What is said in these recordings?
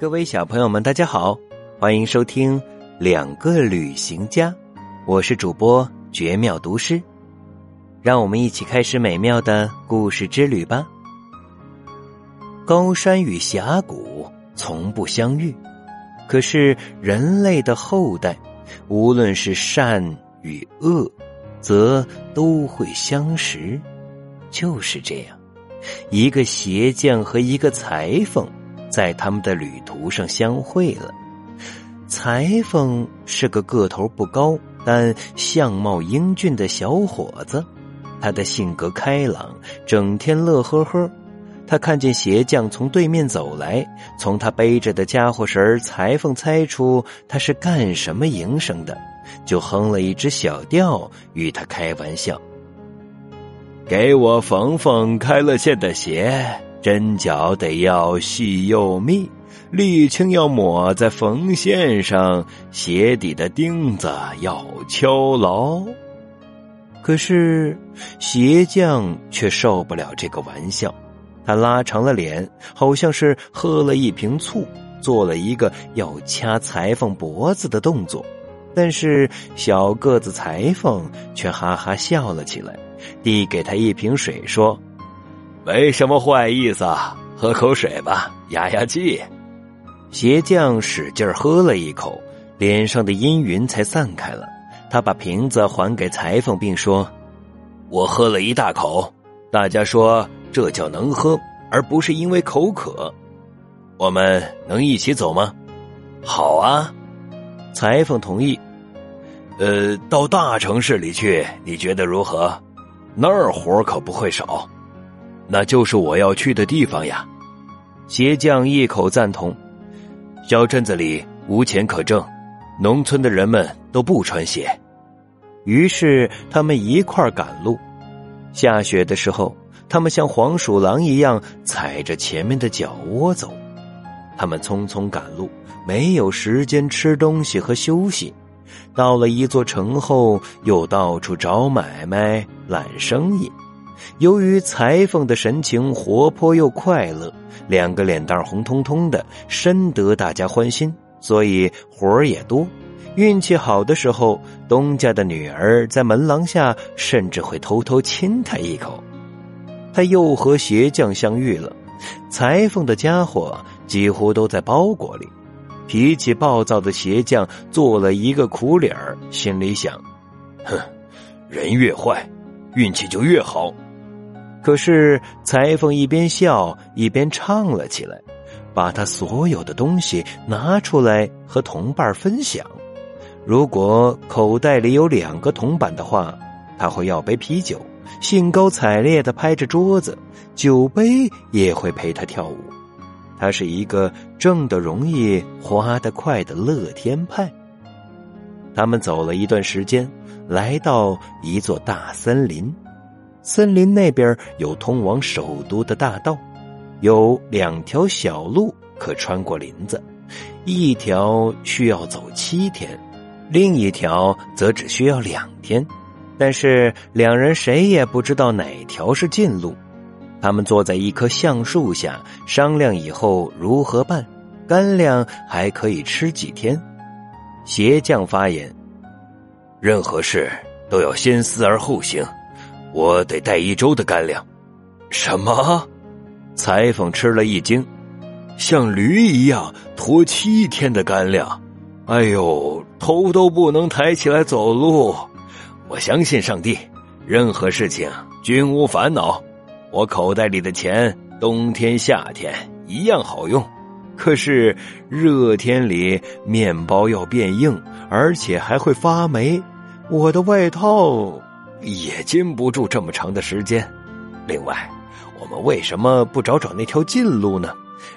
各位小朋友们，大家好，欢迎收听《两个旅行家》，我是主播绝妙读诗，让我们一起开始美妙的故事之旅吧。高山与峡谷从不相遇，可是人类的后代，无论是善与恶，则都会相识。就是这样，一个鞋匠和一个裁缝。在他们的旅途上相会了。裁缝是个个头不高但相貌英俊的小伙子，他的性格开朗，整天乐呵呵。他看见鞋匠从对面走来，从他背着的家伙绳裁缝猜出他是干什么营生的，就哼了一支小调与他开玩笑：“给我缝缝开了线的鞋。”针脚得要细又密，沥青要抹在缝线上，鞋底的钉子要敲牢。可是鞋匠却受不了这个玩笑，他拉长了脸，好像是喝了一瓶醋，做了一个要掐裁缝脖子的动作。但是小个子裁缝却哈哈笑了起来，递给他一瓶水，说。没什么坏意思，喝口水吧，压压气。鞋匠使劲喝了一口，脸上的阴云才散开了。他把瓶子还给裁缝，并说：“我喝了一大口，大家说这叫能喝，而不是因为口渴。我们能一起走吗？”“好啊。”裁缝同意。“呃，到大城市里去，你觉得如何？那儿活可不会少。”那就是我要去的地方呀！鞋匠一口赞同。小镇子里无钱可挣，农村的人们都不穿鞋。于是他们一块赶路。下雪的时候，他们像黄鼠狼一样踩着前面的脚窝走。他们匆匆赶路，没有时间吃东西和休息。到了一座城后，又到处找买卖、揽生意。由于裁缝的神情活泼又快乐，两个脸蛋红彤彤的，深得大家欢心，所以活儿也多。运气好的时候，东家的女儿在门廊下甚至会偷偷亲他一口。他又和鞋匠相遇了，裁缝的家伙几乎都在包裹里。脾气暴躁的鞋匠做了一个苦脸儿，心里想：哼，人越坏，运气就越好。可是裁缝一边笑一边唱了起来，把他所有的东西拿出来和同伴分享。如果口袋里有两个铜板的话，他会要杯啤酒，兴高采烈的拍着桌子，酒杯也会陪他跳舞。他是一个挣得容易花得快的乐天派。他们走了一段时间，来到一座大森林。森林那边有通往首都的大道，有两条小路可穿过林子，一条需要走七天，另一条则只需要两天。但是两人谁也不知道哪条是近路。他们坐在一棵橡树下商量以后如何办，干粮还可以吃几天。鞋匠发言：任何事都要先思而后行。我得带一周的干粮，什么？裁缝吃了一惊，像驴一样驮七天的干粮，哎呦，头都不能抬起来走路。我相信上帝，任何事情均无烦恼。我口袋里的钱，冬天夏天一样好用，可是热天里面包要变硬，而且还会发霉。我的外套。也禁不住这么长的时间。另外，我们为什么不找找那条近路呢？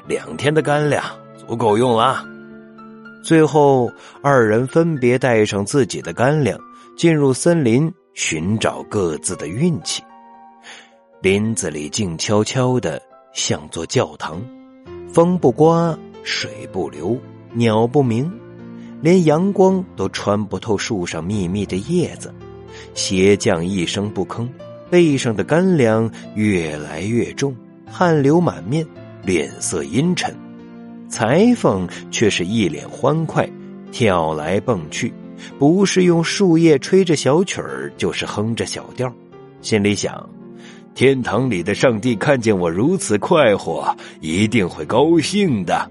两天的干粮足够用了。最后，二人分别带上自己的干粮，进入森林寻找各自的运气。林子里静悄悄的，像座教堂，风不刮，水不流，鸟不鸣，连阳光都穿不透树上密密的叶子。鞋匠一声不吭，背上的干粮越来越重，汗流满面，脸色阴沉。裁缝却是一脸欢快，跳来蹦去，不是用树叶吹着小曲儿，就是哼着小调，心里想：天堂里的上帝看见我如此快活，一定会高兴的。